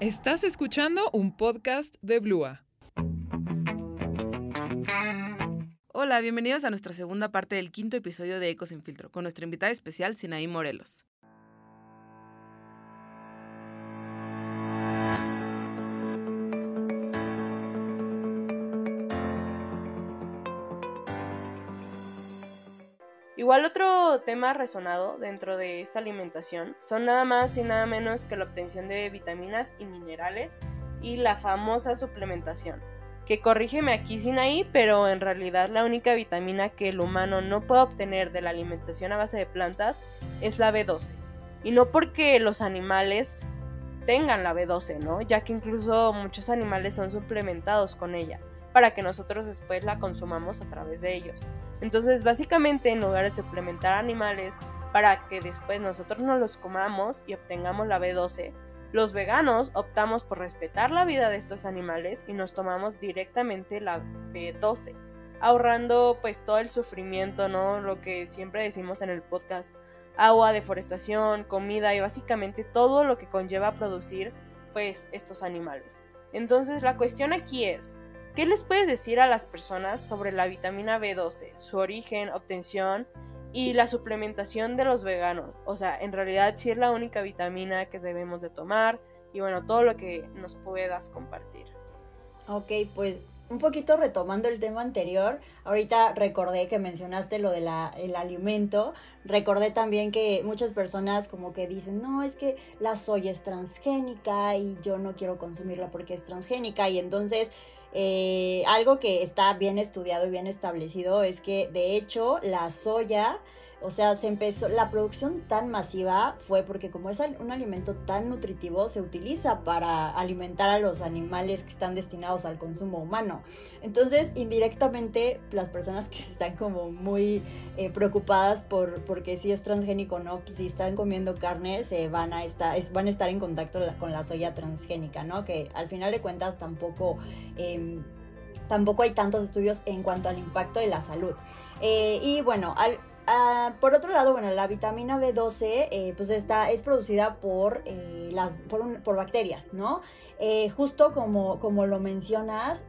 Estás escuchando un podcast de Blua. Hola, bienvenidos a nuestra segunda parte del quinto episodio de Eco Sin Filtro, con nuestra invitada especial, Sinaí Morelos. Igual otro tema resonado dentro de esta alimentación son nada más y nada menos que la obtención de vitaminas y minerales y la famosa suplementación. Que corrígeme aquí sin ahí, pero en realidad la única vitamina que el humano no puede obtener de la alimentación a base de plantas es la B12. Y no porque los animales tengan la B12, ¿no? Ya que incluso muchos animales son suplementados con ella para que nosotros después la consumamos a través de ellos. Entonces, básicamente, en lugar de suplementar animales para que después nosotros no los comamos y obtengamos la B12, los veganos optamos por respetar la vida de estos animales y nos tomamos directamente la B12, ahorrando pues todo el sufrimiento, ¿no? Lo que siempre decimos en el podcast, agua, deforestación, comida y básicamente todo lo que conlleva producir pues estos animales. Entonces la cuestión aquí es, ¿Qué les puedes decir a las personas sobre la vitamina B12, su origen, obtención y la suplementación de los veganos? O sea, en realidad si es la única vitamina que debemos de tomar y bueno, todo lo que nos puedas compartir. Ok, pues un poquito retomando el tema anterior, ahorita recordé que mencionaste lo del el alimento, recordé también que muchas personas como que dicen, no, es que la soya es transgénica y yo no quiero consumirla porque es transgénica y entonces eh, algo que está bien estudiado y bien establecido es que de hecho la soya, o sea, se empezó, la producción tan masiva fue porque como es un alimento tan nutritivo, se utiliza para alimentar a los animales que están destinados al consumo humano. Entonces, indirectamente, las personas que están como muy eh, preocupadas por porque si es transgénico o no, pues si están comiendo carne, se van a estar, van a estar en contacto con la soya transgénica, ¿no? Que al final de cuentas tampoco... Tampoco hay tantos estudios en cuanto al impacto de la salud. Eh, y bueno, por otro lado, bueno, la vitamina B12 eh, pues está, es producida por, eh, las, por, bacterias, ¿no? Eh, justo como, como lo mencionas,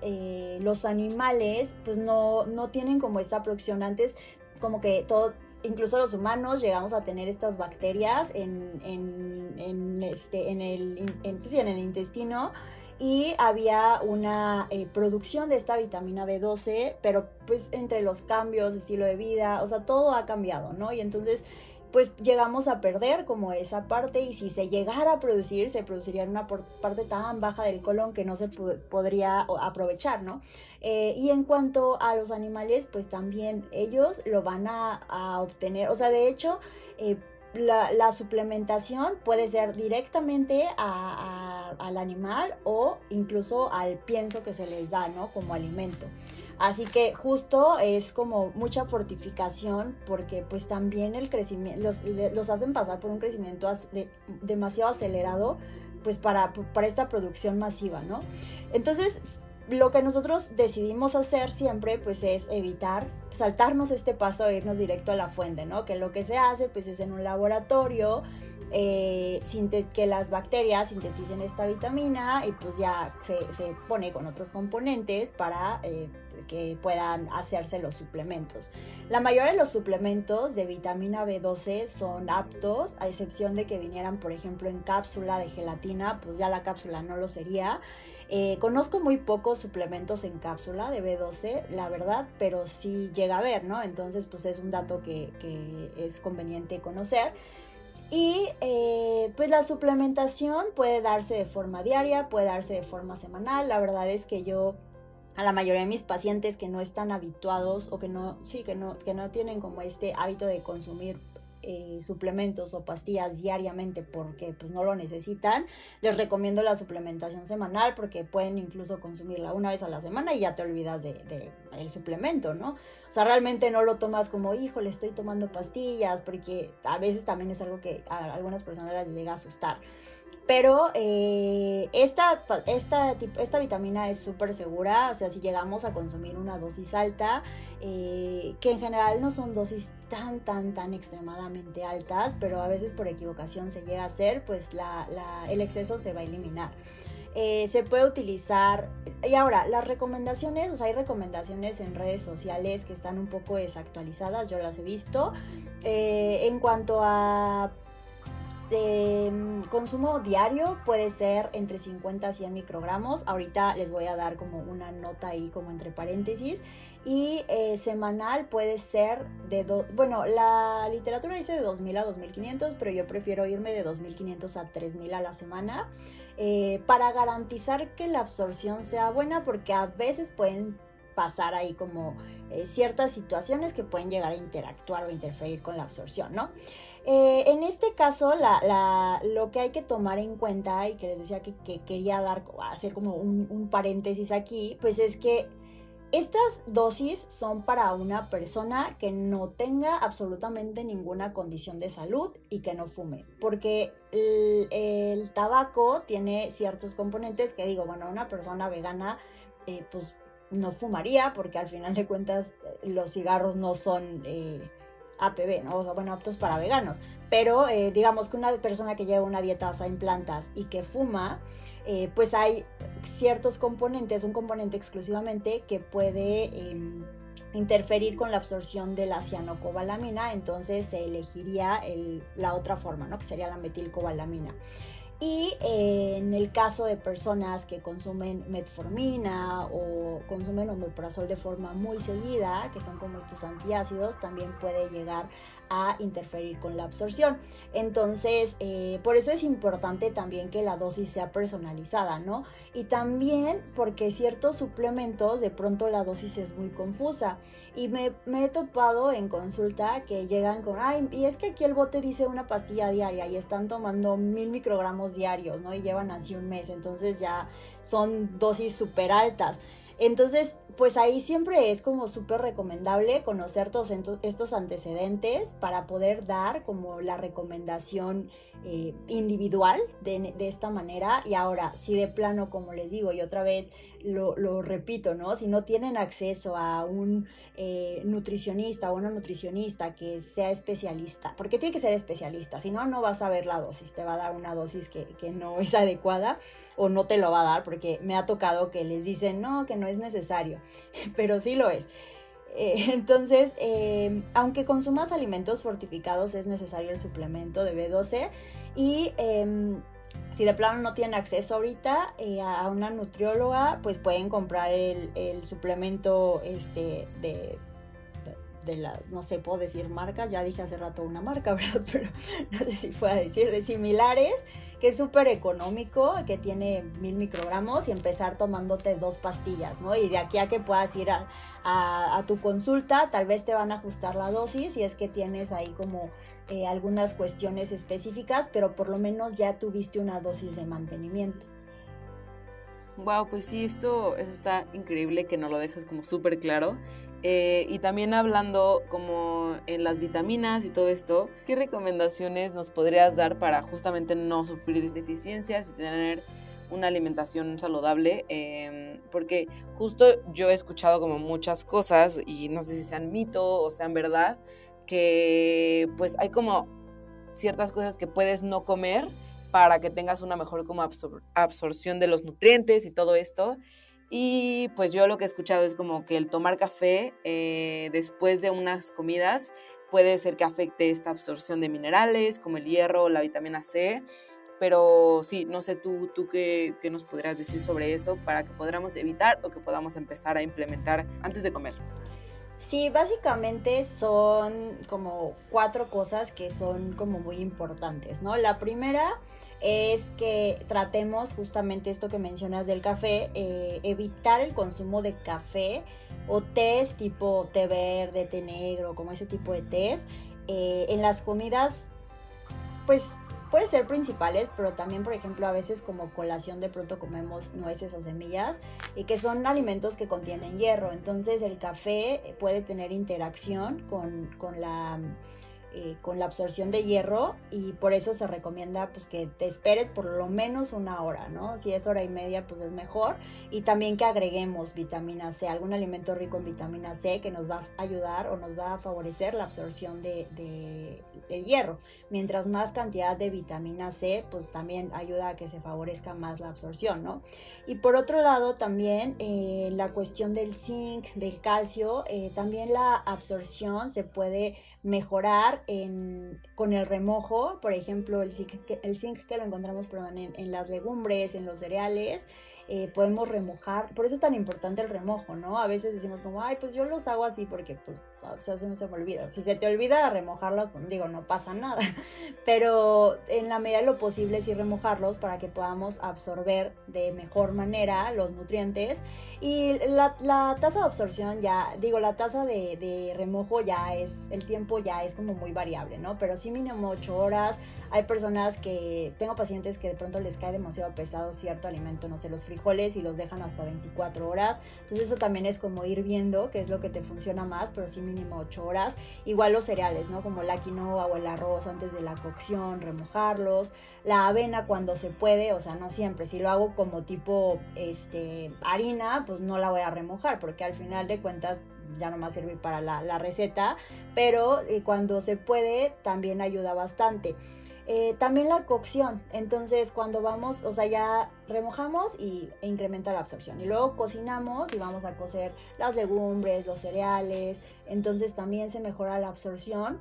los animales pues no, no tienen como esta producción antes, como que todo, incluso los humanos llegamos a tener estas bacterias en, en, este, en, el, pues en el intestino y había una eh, producción de esta vitamina B12, pero pues entre los cambios estilo de vida, o sea, todo ha cambiado, ¿no? Y entonces pues llegamos a perder como esa parte y si se llegara a producir, se produciría en una parte tan baja del colon que no se podría aprovechar, ¿no? Eh, y en cuanto a los animales, pues también ellos lo van a, obtener, o sea, de hecho, eh, la, suplementación puede ser directamente al animal o incluso al pienso que se les da, ¿no? Como alimento. Así que justo es como mucha fortificación porque pues también el crecimiento, los, hacen pasar por un crecimiento demasiado acelerado pues para, para esta producción masiva, ¿no? Entonces lo que nosotros decidimos hacer siempre pues es evitar saltarnos este paso e irnos directo a la fuente, ¿no? Que lo que se hace pues es en un laboratorio eh, que las bacterias sinteticen esta vitamina y pues ya se, pone con otros componentes para eh, que puedan hacerse los suplementos. La mayoría de los suplementos de vitamina B12 son aptos, a excepción de que vinieran, por ejemplo, en cápsula de gelatina, pues ya la cápsula no lo sería. Eh, conozco muy pocos suplementos en cápsula de B12, la verdad, pero sí llega a ver, ¿no? Entonces, pues es un dato que, es conveniente conocer. Y eh, pues la suplementación puede darse de forma diaria, puede darse de forma semanal. La verdad es que yo a la mayoría de mis pacientes que no están habituados o que no, sí, que no, que no tienen como este hábito de consumir eh, suplementos o pastillas diariamente porque pues no lo necesitan, les recomiendo la suplementación semanal porque pueden incluso consumirla una vez a la semana y ya te olvidas de, el suplemento, ¿no? O sea, realmente no lo tomas como, híjole, estoy tomando pastillas porque a veces también es algo que a algunas personas les llega a asustar. Pero eh, esta, esta, esta vitamina es súper segura, o sea, si llegamos a consumir una dosis alta, eh, que en general no son dosis tan, tan, tan extremadamente altas, pero a veces por equivocación se llega a hacer, pues la, el exceso se va a eliminar. Eh, se puede utilizar, y ahora, las recomendaciones, o sea, hay recomendaciones en redes sociales que están un poco desactualizadas, yo las he visto, en cuanto a de mm, consumo diario puede ser entre 50 a 100 microgramos. Ahorita les voy a dar como una nota ahí como entre paréntesis. Y eh, semanal puede ser de... bueno, la literatura dice de 2000 a 2500, pero yo prefiero irme de 2500 a 3000 a la semana eh, para garantizar que la absorción sea buena porque a veces pueden pasar ahí como eh, ciertas situaciones que pueden llegar a interactuar o interferir con la absorción, ¿no? Eh, en este caso, lo que hay que tomar en cuenta, y que les decía que, quería dar, hacer como un, paréntesis aquí, pues es que estas dosis son para una persona que no tenga absolutamente ninguna condición de salud y que no fume, porque el, tabaco tiene ciertos componentes que digo, bueno, una persona vegana, eh, pues no fumaría, porque al final de cuentas los cigarros no son... APB, ¿no? O sea, bueno, aptos para veganos. Pero eh, digamos que una persona que lleva una dieta basada en plantas y que fuma, eh, pues hay ciertos componentes, un componente exclusivamente que puede em, interferir con la absorción de la cianocobalamina, entonces se elegiría la otra forma, ¿no? Que sería la metilcobalamina. Y eh, en el caso de personas que consumen metformina o consumen omeprazol de forma muy seguida, que son como estos antiácidos, también puede llegar a interferir con la absorción. Entonces, eh, por eso es importante también que la dosis sea personalizada, ¿no? Y también porque ciertos suplementos, de pronto la dosis es muy confusa. Y me, he topado en consulta que llegan con, ay, y es que aquí el bote dice una pastilla diaria y están tomando mil microgramos diarios, ¿no? Y llevan así un mes, entonces ya son dosis súper altas. Entonces, pues ahí siempre es como súper recomendable conocer todos estos antecedentes para poder dar como la recomendación eh, individual de, esta manera. Y ahora, si de plano, como les digo, y otra vez lo, repito, ¿no? Si no tienen acceso a un eh, nutricionista o una nutricionista que sea especialista, porque tiene que ser especialista, si no, no vas a ver la dosis, te va a dar una dosis que, que no es adecuada o no te lo va a dar, porque me ha tocado que les dicen, no, que no es necesario. pero sí lo es. Eh, entonces, eh, aunque consumas alimentos fortificados, es necesario el suplemento de B12 y em, si de plano no tienen acceso ahorita eh, a una nutrióloga, pues pueden comprar el, el suplemento este, de de la, no sé, puedo decir marcas, ya dije hace rato una marca, ¿verdad? Pero no sé si puedo decir, de similares, que es súper económico, que tiene mil microgramos y empezar tomándote dos pastillas, ¿no? Y de aquí a que puedas ir a, a, tu consulta, tal vez te van a ajustar la dosis si es que tienes ahí como eh, algunas cuestiones específicas, pero por lo menos ya tuviste una dosis de mantenimiento. Wow, pues sí, esto, eso está increíble que no lo dejes como súper claro. Eh, y también hablando como en las vitaminas y todo esto, ¿qué recomendaciones nos podrías dar para justamente no sufrir deficiencias y tener una alimentación saludable? Em, porque justo yo he escuchado como muchas cosas y no sé si sean mito o sean verdad, que pues hay como ciertas cosas que puedes no comer para que tengas una mejor como absorción de los nutrientes y todo esto. Y pues yo lo que he escuchado es como que el tomar café eh, después de unas comidas puede ser que afecte esta absorción de minerales como el hierro o la vitamina C. Pero sí, no sé tú, tú qué, qué nos podrías decir sobre eso para que podamos evitar o que podamos empezar a implementar antes de comer. Sí, básicamente son como cuatro cosas que son como muy importantes, ¿no? La primera es que tratemos justamente esto que mencionas del café, eh, evitar el consumo de café o tés tipo té verde, té negro, como ese tipo de tés. Eh, en las comidas, pues puede ser principales, pero también, por ejemplo, a veces como colación de pronto comemos nueces o semillas y que son alimentos que contienen hierro. Entonces el café puede tener interacción con, la eh, con la absorción de hierro y por eso se recomienda pues que te esperes por lo menos una hora, ¿no? Si es hora y media pues es mejor y también que agreguemos vitamina C, algún alimento rico en vitamina C que nos va a ayudar o nos va a favorecer la absorción de, del hierro. Mientras más cantidad de vitamina C pues también ayuda a que se favorezca más la absorción, ¿no? Y por otro lado también eh, la cuestión del zinc, del calcio, eh, también la absorción se puede mejorar con el remojo, por ejemplo, el zinc, el zinc que lo encontramos perdón, en, las legumbres, en los cereales, eh, podemos remojar, por eso es tan importante el remojo, ¿no? A veces decimos como, ay, pues yo los hago así porque pues o sea, se, me olvida. Si se te olvida remojarlos, pues, digo, no pasa nada, pero en la medida de lo posible sí remojarlos para que podamos absorber de mejor manera los nutrientes y la, la tasa de absorción ya, digo, la tasa de, de remojo ya es, el tiempo ya es como muy variable, ¿no? Pero sí mínimo 8 horas. Hay personas que, tengo pacientes que de pronto les cae demasiado pesado cierto alimento, no sé, los frijoles y los dejan hasta 24 horas. Entonces eso también es como ir viendo qué es lo que te funciona más, pero sí mínimo 8 horas. Igual los cereales, ¿no? Como la quinoa o el arroz antes de la cocción, remojarlos. La avena cuando se puede, o sea, no siempre. Si lo hago como tipo este, harina, pues no la voy a remojar porque al final de cuentas ya no va a servir para la, receta, pero eh, cuando se puede también ayuda bastante. Eh, también la cocción, entonces cuando vamos, o sea, ya remojamos y e incrementa la absorción. Y luego cocinamos y vamos a cocer las legumbres, los cereales, entonces también se mejora la absorción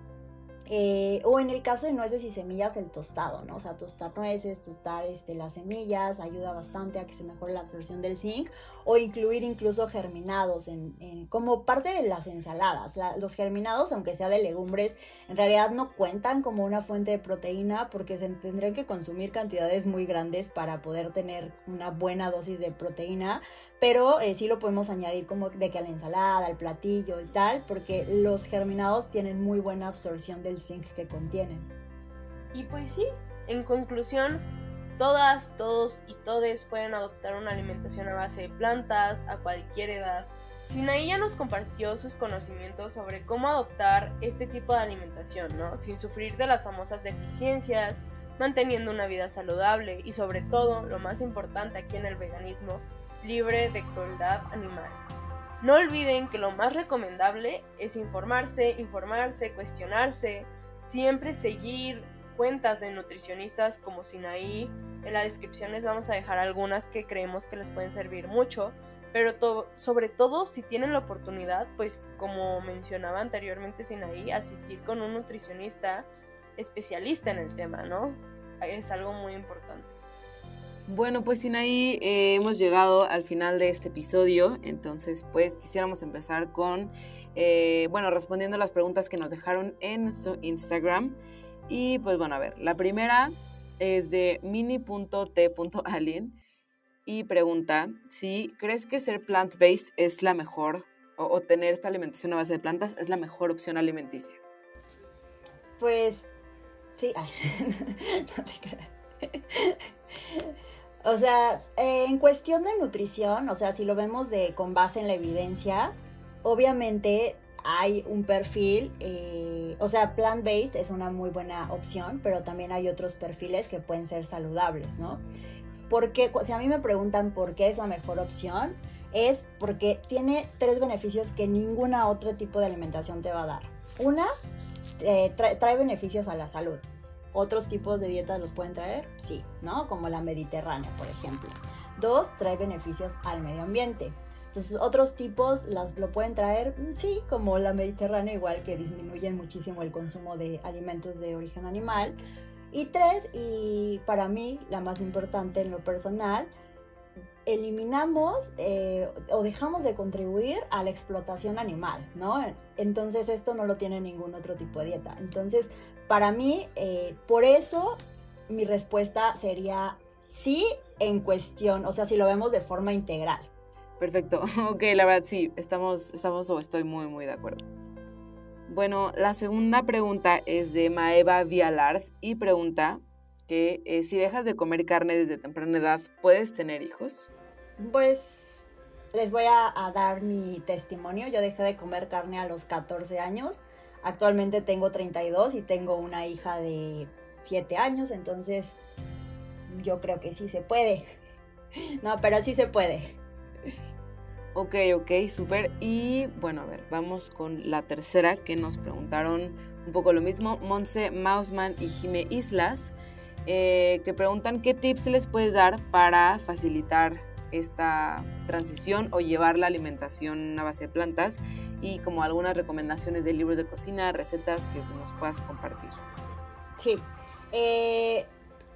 eh, o en el caso de nueces y semillas, el tostado, ¿no? O sea, tostar nueces, tostar este, las semillas, ayuda bastante a que se mejore la absorción del zinc. O incluir incluso germinados en, como parte de las ensaladas. los germinados, aunque sea de legumbres, en realidad no cuentan como una fuente de proteína porque se tendrán que consumir cantidades muy grandes para poder tener una buena dosis de proteína. Pero eh, sí lo podemos añadir como de que a la ensalada, al platillo y tal, porque los germinados tienen muy buena absorción del que contienen. Y pues sí, en conclusión, todas, todos y todes pueden adoptar una alimentación a base de plantas a cualquier edad. Sinaí nos compartió sus conocimientos sobre cómo adoptar este tipo de alimentación, ¿no? Sin sufrir de las famosas deficiencias, manteniendo una vida saludable y sobre todo, lo más importante aquí en el veganismo, libre de crueldad animal. No olviden que lo más recomendable es informarse, informarse, cuestionarse, siempre seguir cuentas de nutricionistas como Sinaí. En la descripción les vamos a dejar algunas que creemos que les pueden servir mucho, pero sobre todo si tienen la oportunidad, pues como mencionaba anteriormente Sinaí, asistir con un nutricionista especialista en el tema, ¿no? Es algo muy importante. Bueno, pues sin ahí eh, hemos llegado al final de este episodio, entonces pues quisiéramos empezar con, eh, bueno, respondiendo las preguntas que nos dejaron en su Instagram. Y pues bueno, a ver, la primera es de mini.t.alien y pregunta si crees que ser plant-based es la mejor o, tener esta alimentación a base de plantas es la mejor opción alimenticia. Pues sí, no te creas. O sea, en cuestión de nutrición, o sea, si lo vemos de, con base en la evidencia, obviamente hay un perfil, eh, o sea, plant-based es una muy buena opción, pero también hay otros perfiles que pueden ser saludables, ¿no? Porque si a mí me preguntan por qué es la mejor opción, es porque tiene tres beneficios que ninguna otro tipo de alimentación te va a dar. Una, eh, trae beneficios a la salud. Otros tipos de dietas los pueden traer, sí, ¿no? Como la mediterránea, por ejemplo. Dos, trae beneficios al medio ambiente. Entonces, otros tipos las, lo pueden traer, mm, sí, como la mediterránea, igual que disminuyen muchísimo el consumo de alimentos de origen animal. Y tres, y para mí la más importante en lo personal, eliminamos eh, o dejamos de contribuir a la explotación animal, ¿no? Entonces esto no lo tiene ningún otro tipo de dieta. Entonces, para mí, eh, por eso mi respuesta sería sí en cuestión, o sea, si lo vemos de forma integral. Perfecto, ok, la verdad sí, estamos, estamos o estoy muy, muy de acuerdo. Bueno, la segunda pregunta es de Maeva Vialard y pregunta, que eh, si dejas de comer carne desde temprana edad, ¿puedes tener hijos? Pues les voy a, dar mi testimonio. Yo dejé de comer carne a los 14 años. Actualmente tengo 32 y tengo una hija de 7 años, entonces yo creo que sí se puede. No, pero sí se puede. Ok, ok, súper. Y bueno, a ver, vamos con la tercera que nos preguntaron un poco lo mismo. Monse Mausman y Jime Islas, eh, que preguntan qué tips les puedes dar para facilitar esta transición o llevar la alimentación a base de plantas y como algunas recomendaciones de libros de cocina, recetas que nos puedas compartir. Sí. Eh,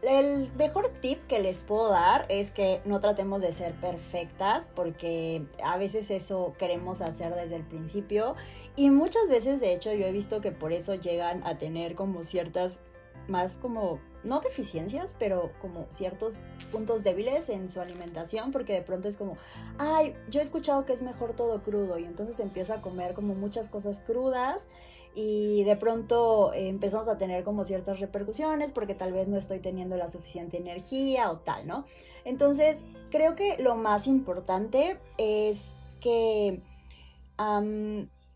el mejor tip que les puedo dar es que no tratemos de ser perfectas porque a veces eso queremos hacer desde el principio y muchas veces de hecho yo he visto que por eso llegan a tener como ciertas más como no deficiencias, pero como ciertos puntos débiles en su alimentación, porque de pronto es como, ay, yo he escuchado que es mejor todo crudo, y entonces empiezo a comer como muchas cosas crudas, y de pronto eh, empezamos a tener como ciertas repercusiones, porque tal vez no estoy teniendo la suficiente energía o tal, ¿no? Entonces, creo que lo más importante es que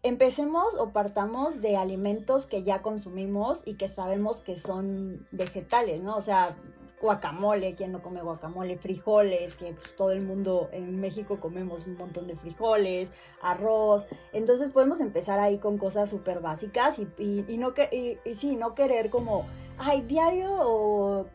empecemos o partamos de alimentos que ya consumimos y que sabemos que son vegetales, ¿no? O sea, guacamole, ¿quién no come guacamole? Frijoles, que todo el mundo en México comemos un montón de frijoles, arroz. Entonces podemos empezar ahí con cosas súper básicas y, y, no y, sí, no querer como, ay, diario o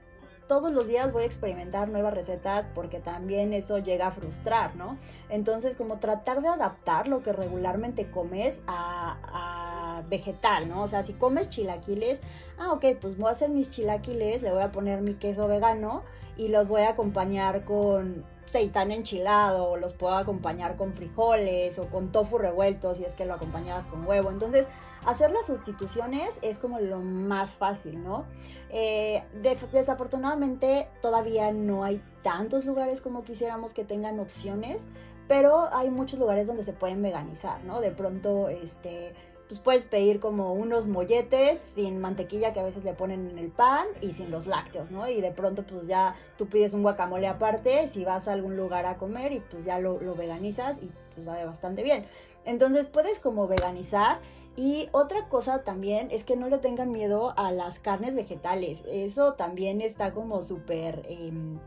todos los días voy a experimentar nuevas recetas porque también eso llega a frustrar, ¿no? Entonces, como tratar de adaptar lo que regularmente comes a, vegetal, ¿no? O sea, si comes chilaquiles, ah, ok, pues voy a hacer mis chilaquiles, le voy a poner mi queso vegano y los voy a acompañar con seitán enchilado, o los puedo acompañar con frijoles o con tofu revuelto si es que lo acompañabas con huevo. Entonces, hacer las sustituciones es como lo más fácil, ¿no? Eh, desafortunadamente todavía no hay tantos lugares como quisiéramos que tengan opciones, pero hay muchos lugares donde se pueden veganizar, ¿no? De pronto, este pues puedes pedir como unos molletes sin mantequilla que a veces le ponen en el pan y sin los lácteos, ¿no? Y de pronto pues ya tú pides un guacamole aparte si vas a algún lugar a comer y pues ya lo, lo veganizas y pues sabe bastante bien. Entonces puedes como veganizar y otra cosa también es que no le tengan miedo a las carnes vegetales. Eso también está como súper... Em,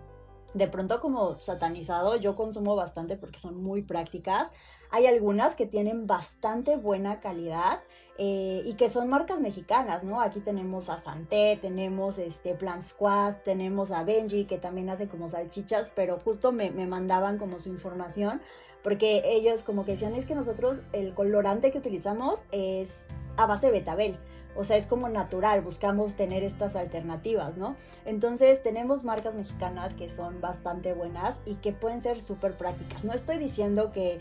de pronto como satanizado, yo consumo bastante porque son muy prácticas. Hay algunas que tienen bastante buena calidad eh, y que son marcas mexicanas, ¿no? Aquí tenemos a Santé, tenemos este Plan Squad, tenemos a Benji que también hace como salchichas, pero justo me, me mandaban como su información porque ellos como que decían es que nosotros el colorante que utilizamos es a base betabel. O sea, es como natural, buscamos tener estas alternativas, ¿no? Entonces tenemos marcas mexicanas que son bastante buenas y que pueden ser súper prácticas. No estoy diciendo que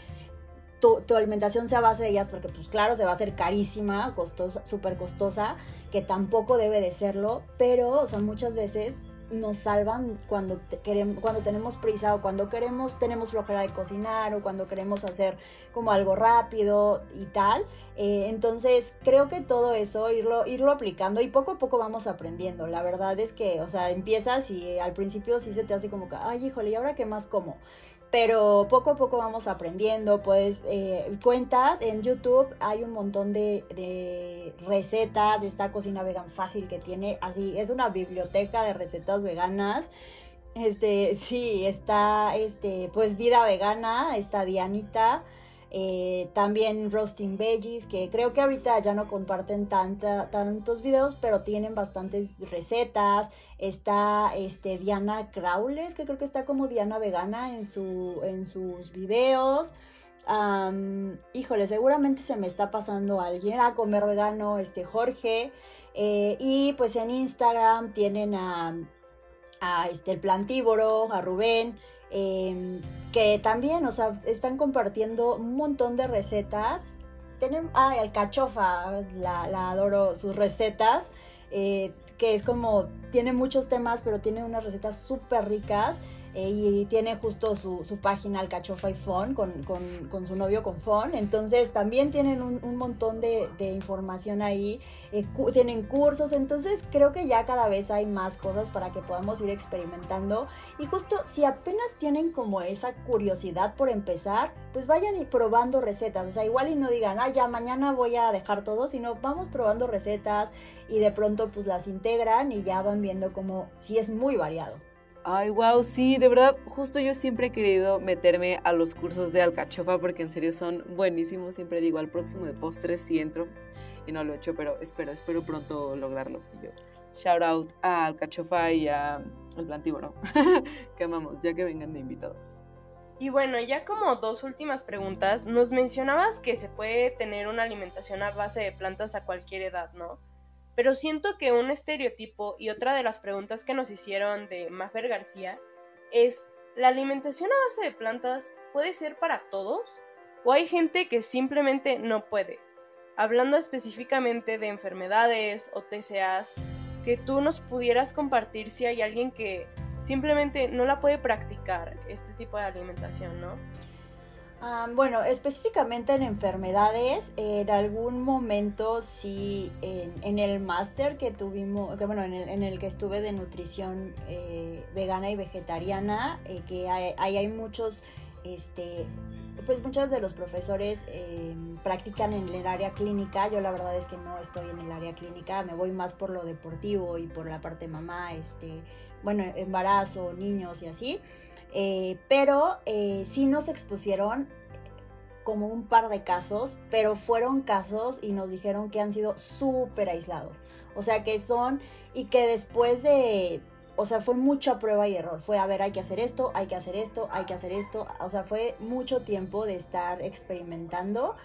tu, tu, alimentación sea a base de ellas, porque pues claro, se va a hacer carísima, costosa, súper costosa, que tampoco debe de serlo, pero, o sea, muchas veces nos salvan cuando, queremos, cuando tenemos prisa o cuando queremos, tenemos flojera de cocinar o cuando queremos hacer como algo rápido y tal. Eh, entonces creo que todo eso, irlo, irlo aplicando y poco a poco vamos aprendiendo. La verdad es que, o sea, empiezas y al principio sí se te hace como que, ay, híjole, ¿y ahora qué más como? pero poco a poco vamos aprendiendo, pues eh, cuentas en YouTube, hay un montón de, de, recetas, esta cocina vegan fácil que tiene, así, es una biblioteca de recetas veganas, este, sí, está, este, pues vida vegana, está Dianita, eh, también Roasting Veggies, que creo que ahorita ya no comparten tanta, tantos videos, pero tienen bastantes recetas. Está este, Diana Craules, que creo que está como Diana Vegana en, su, en sus videos. híjole, seguramente se me está pasando alguien a comer vegano, este Jorge. Eh, y pues en Instagram tienen a, a este, el plantívoro, a Rubén. Em, que también, o sea, están compartiendo un montón de recetas. Tienen, ah, el cachofa, la, adoro, sus recetas, eh, que es como, tiene muchos temas, pero tiene unas recetas súper ricas. Eh, y tiene justo su, su página Alcachofa y Fon con, con, con, su novio con Fon. Entonces también tienen un, un montón de, de, información ahí, eh, cu tienen cursos, entonces creo que ya cada vez hay más cosas para que podamos ir experimentando. Y justo si apenas tienen como esa curiosidad por empezar, pues vayan y probando recetas. O sea, igual y no digan, ah, ya mañana voy a dejar todo, sino vamos probando recetas y de pronto pues las integran y ya van viendo como si es muy variado. Ay, wow, sí, de verdad, justo yo siempre he querido meterme a los cursos de alcachofa porque en serio son buenísimos. Siempre digo, al próximo de postres sí entro y no lo he hecho, pero espero, espero pronto lograrlo. Shout out a alcachofa y a el plantíbulo, que amamos, ya que vengan de invitados. Y bueno, ya como dos últimas preguntas, nos mencionabas que se puede tener una alimentación a base de plantas a cualquier edad, ¿no? Pero siento que un estereotipo y otra de las preguntas que nos hicieron de Mafer García es, ¿la alimentación a base de plantas puede ser para todos? ¿O hay gente que simplemente no puede? Hablando específicamente de enfermedades o TCAs, que tú nos pudieras compartir si hay alguien que simplemente no la puede practicar este tipo de alimentación, ¿no? Bueno, específicamente en enfermedades, en algún momento sí, en, en el máster que tuvimos, que bueno, en el, en el, que estuve de nutrición eh, vegana y vegetariana, eh, que ahí hay, hay, muchos, este, pues muchos de los profesores eh, practican en el área clínica. Yo la verdad es que no estoy en el área clínica, me voy más por lo deportivo y por la parte mamá, este, bueno, embarazo, niños y así. Eh, pero eh, sí nos expusieron como un par de casos, pero fueron casos y nos dijeron que han sido súper aislados. O sea, que son y que después de, o sea, fue mucha prueba y error. Fue, a ver, hay que hacer esto, hay que hacer esto, hay que hacer esto. O sea, fue mucho tiempo de estar experimentando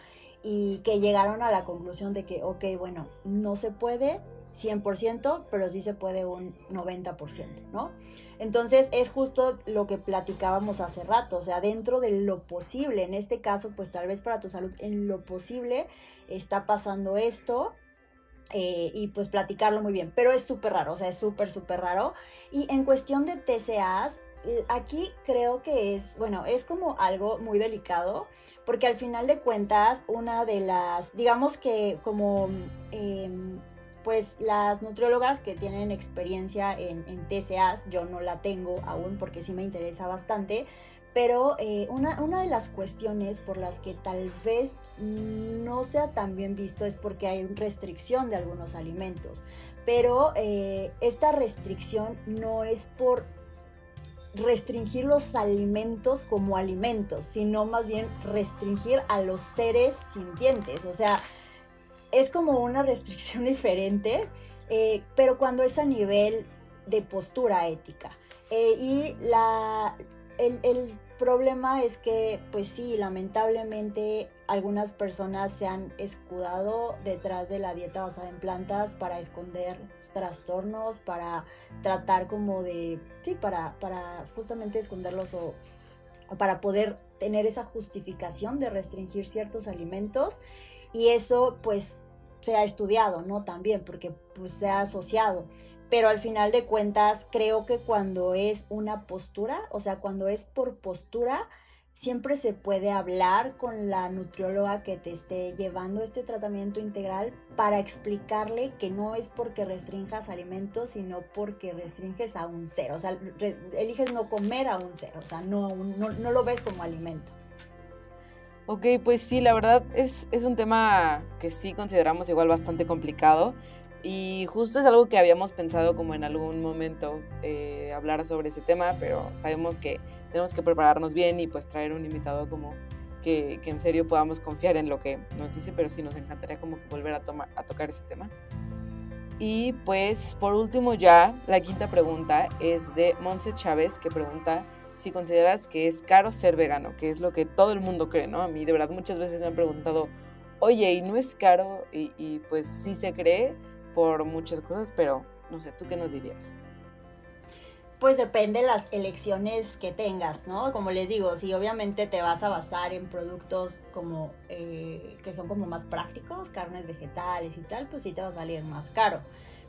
y que llegaron a la conclusión de que, ok, bueno, no se puede, 100%, pero sí se puede un 90%, ¿no? Entonces es justo lo que platicábamos hace rato, o sea, dentro de lo posible, en este caso, pues tal vez para tu salud, en lo posible está pasando esto. Eh, y pues platicarlo muy bien, pero es súper raro, o sea, es súper, súper raro. Y en cuestión de TCAs, aquí creo que es, bueno, es como algo muy delicado, porque al final de cuentas, una de las, digamos que como... Eh, pues las nutriólogas que tienen experiencia en, en, TCAs, yo no la tengo aún porque sí me interesa bastante, pero eh, una, una, de las cuestiones por las que tal vez no sea tan bien visto es porque hay restricción de algunos alimentos, pero eh, esta restricción no es por restringir los alimentos como alimentos, sino más bien restringir a los seres sintientes, o sea, es como una restricción diferente, eh, pero cuando es a nivel de postura ética. Eh, y la, el, el, problema es que, pues sí, lamentablemente algunas personas se han escudado detrás de la dieta basada en plantas para esconder trastornos, para tratar como de, sí, para, para justamente esconderlos o, o para poder tener esa justificación de restringir ciertos alimentos y eso pues se ha estudiado, ¿no? También porque pues se ha asociado. Pero al final de cuentas creo que cuando es una postura, o sea, cuando es por postura, siempre se puede hablar con la nutrióloga que te esté llevando este tratamiento integral para explicarle que no es porque restringas alimentos, sino porque restringes a un ser. O sea, eliges no comer a un ser, o sea, no, no, no lo ves como alimento. Ok, pues sí, la verdad es, es un tema que sí consideramos igual bastante complicado y justo es algo que habíamos pensado como en algún momento eh, hablar sobre ese tema, pero sabemos que tenemos que prepararnos bien y pues traer un invitado como que, que en serio podamos confiar en lo que nos dice, pero sí nos encantaría como que volver a, tomar, a tocar ese tema. Y pues por último ya, la quinta pregunta es de Monse Chávez que pregunta si consideras que es caro ser vegano, que es lo que todo el mundo cree, ¿no? A mí de verdad muchas veces me han preguntado, oye, ¿y no es caro? Y, pues sí se cree por muchas cosas, pero no sé, ¿tú qué nos dirías? Pues depende de las elecciones que tengas, ¿no? Como les digo, si obviamente te vas a basar en productos como eh, que son como más prácticos, carnes vegetales y tal, pues sí te va a salir más caro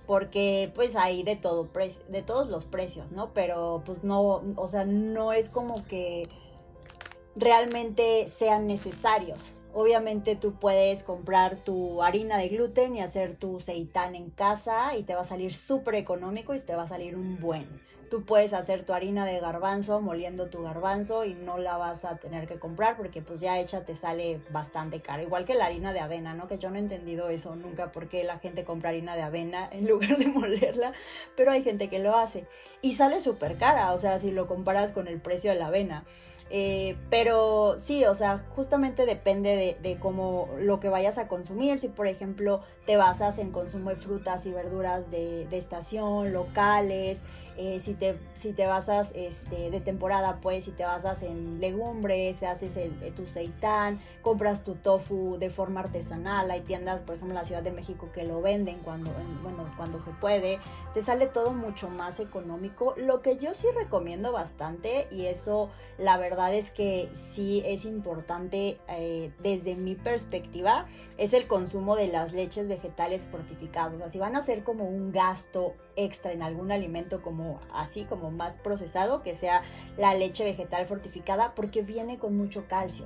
porque pues hay de todo, de todos los precios, ¿no? Pero pues no, o sea, no es como que realmente sean necesarios. Obviamente tú puedes comprar tu harina de gluten y hacer tu seitán en casa y te va a salir súper económico y te va a salir un buen. Tú puedes hacer tu harina de garbanzo moliendo tu garbanzo y no la vas a tener que comprar porque pues ya hecha te sale bastante caro. Igual que la harina de avena, ¿no? Que yo no he entendido eso nunca porque la gente compra harina de avena en lugar de molerla, pero hay gente que lo hace. Y sale súper cara, o sea, si lo comparas con el precio de la avena. Eh, pero sí, o sea, justamente depende de, cómo lo que vayas a consumir. Si, por ejemplo, te basas en consumo de frutas y verduras de, estación, locales, eh, si, te, si te basas este, de temporada, pues si te basas en legumbres, haces el, eh, tu seitán, compras tu tofu de forma artesanal, hay tiendas, por ejemplo, en la Ciudad de México que lo venden cuando, bueno, cuando se puede, te sale todo mucho más económico. Lo que yo sí recomiendo bastante, y eso la verdad es que sí es importante eh, desde mi perspectiva, es el consumo de las leches vegetales fortificadas. O sea, si van a ser como un gasto extra en algún alimento como así, como más procesado, que sea la leche vegetal fortificada, porque viene con mucho calcio.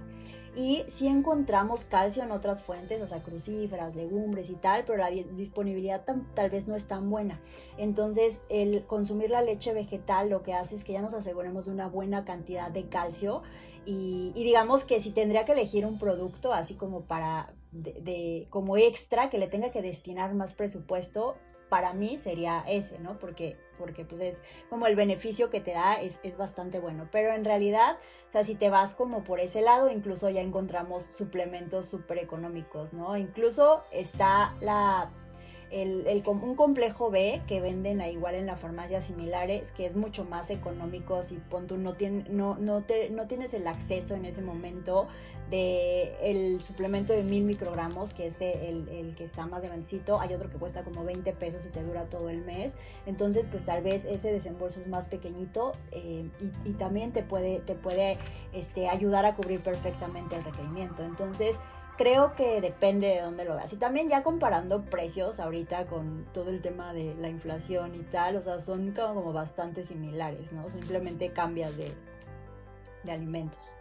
Y si encontramos calcio en otras fuentes, o sea, crucíferas, legumbres y tal, pero la disponibilidad tal vez no es tan buena. Entonces, el consumir la leche vegetal lo que hace es que ya nos aseguremos de una buena cantidad de calcio. Y, digamos que si tendría que elegir un producto así como para, de, como extra, que le tenga que destinar más presupuesto, para mí sería ese, ¿no? Porque, porque pues es como el beneficio que te da es, es bastante bueno. Pero en realidad, o sea, si te vas como por ese lado, incluso ya encontramos suplementos súper económicos, ¿no? Incluso está la el, un complejo B que venden a igual en la farmacia similares, que es mucho más económico si pon no, tiene, no, no, te, no tienes el acceso en ese momento de el suplemento de mil microgramos, que es el, el, que está más grandecito, hay otro que cuesta como 20 pesos y te dura todo el mes, entonces pues tal vez ese desembolso es más pequeñito eh, y, y, también te puede, te puede este, ayudar a cubrir perfectamente el requerimiento, entonces creo que depende de dónde lo veas. Y también ya comparando precios ahorita con todo el tema de la inflación y tal, o sea, son como bastante similares, ¿no? Simplemente cambias de, de alimentos.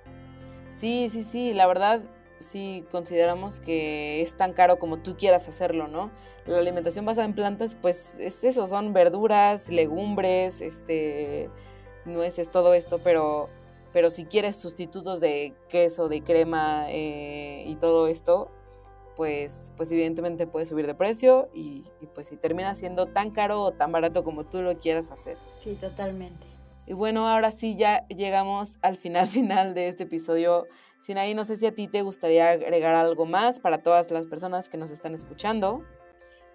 Sí, sí, sí, la verdad sí consideramos que es tan caro como tú quieras hacerlo, ¿no? La alimentación basada en plantas, pues es eso, son verduras, legumbres, este, nueces, todo esto, pero pero si quieres sustitutos de queso, de crema eh, y todo esto, pues, pues evidentemente puede subir de precio y, pues si termina siendo tan caro o tan barato como tú lo quieras hacer. Sí, totalmente. Y bueno, ahora sí ya llegamos al final final de este episodio. Sin ahí, no sé si a ti te gustaría agregar algo más para todas las personas que nos están escuchando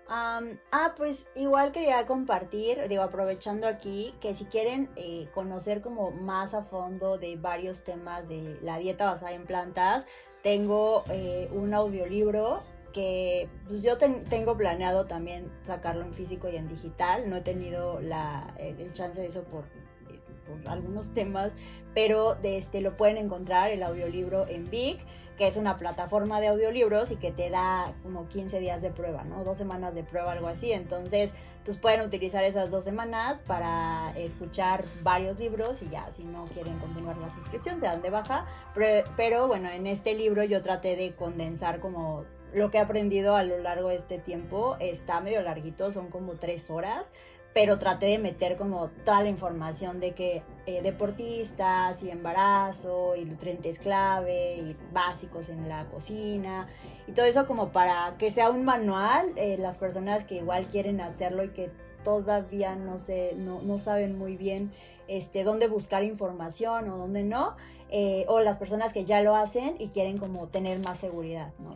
ah, pues igual quería compartir, digo, aprovechando aquí, que si quieren eh, conocer como más a fondo de varios temas de la dieta basada en plantas, tengo eh, un audiolibro que pues, yo tengo planeado también sacarlo en físico y en digital. No he tenido la, el chance de eso por, por algunos temas, pero de este lo pueden encontrar el audiolibro en Vic que es una plataforma de audiolibros y que te da como 15 días de prueba, ¿no? Dos semanas de prueba, algo así. Entonces, pues pueden utilizar esas dos semanas para escuchar varios libros y ya, si no quieren continuar la suscripción, se dan de baja. Pero, pero bueno, en este libro yo traté de condensar como lo que he aprendido a lo largo de este tiempo. Está medio larguito, son como tres horas, pero traté de meter como toda la información de que eh, deportistas y embarazo y nutrientes clave y básicos en la cocina y todo eso como para que sea un manual eh, las personas que igual quieren hacerlo y que todavía no sé no, no saben muy bien este dónde buscar información o dónde no eh, o las personas que ya lo hacen y quieren como tener más seguridad no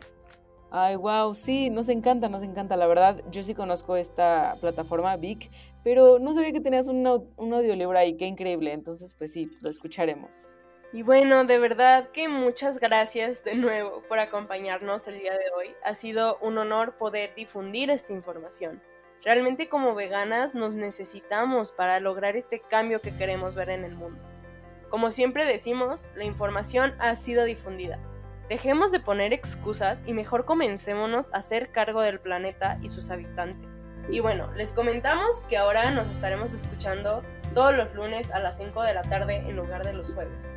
Ay, wow, sí, nos encanta, nos encanta. La verdad, yo sí conozco esta plataforma Vic, pero no sabía que tenías un, un audiolibro ahí, qué increíble. Entonces, pues sí, lo escucharemos. Y bueno, de verdad que muchas gracias de nuevo por acompañarnos el día de hoy. Ha sido un honor poder difundir esta información. Realmente como veganas nos necesitamos para lograr este cambio que queremos ver en el mundo. Como siempre decimos, la información ha sido difundida. Dejemos de poner excusas y mejor comencémonos a hacer cargo del planeta y sus habitantes. Y bueno, les comentamos que ahora nos estaremos escuchando todos los lunes a las 5 de la tarde en lugar de los jueves.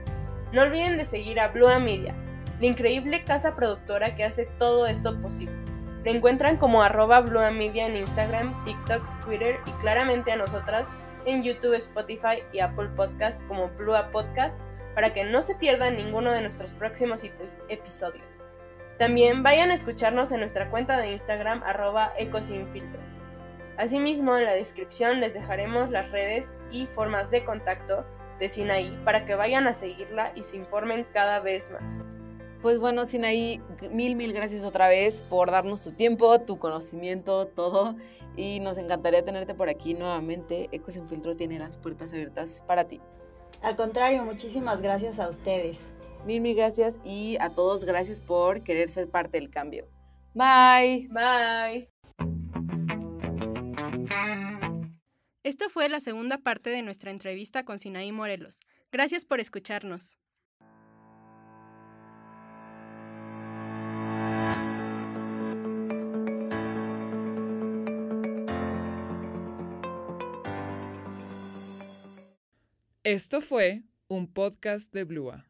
No olviden de seguir a Blue Media, la increíble casa productora que hace todo esto posible. Le encuentran como arroba Blue Media en Instagram, TikTok, Twitter y claramente a nosotras en YouTube, Spotify y Apple Podcast como Blue Podcast para que no se pierdan ninguno de nuestros próximos episodios. También vayan a escucharnos en nuestra cuenta de Instagram arroba ecosinfiltro. Asimismo, en la descripción les dejaremos las redes y formas de contacto de Sinaí para que vayan a seguirla y se informen cada vez más. Pues bueno, Sinaí, mil, mil gracias otra vez por darnos tu tiempo, tu conocimiento, todo. Y nos encantaría tenerte por aquí nuevamente. Eco Sin Filtro tiene las puertas abiertas para ti. Al contrario, muchísimas gracias a ustedes. Mil, mil gracias y a todos gracias por querer ser parte del cambio. Bye. Bye. Esto fue la segunda parte de nuestra entrevista con Sinaí Morelos. Gracias por escucharnos. Esto fue un podcast de Blua.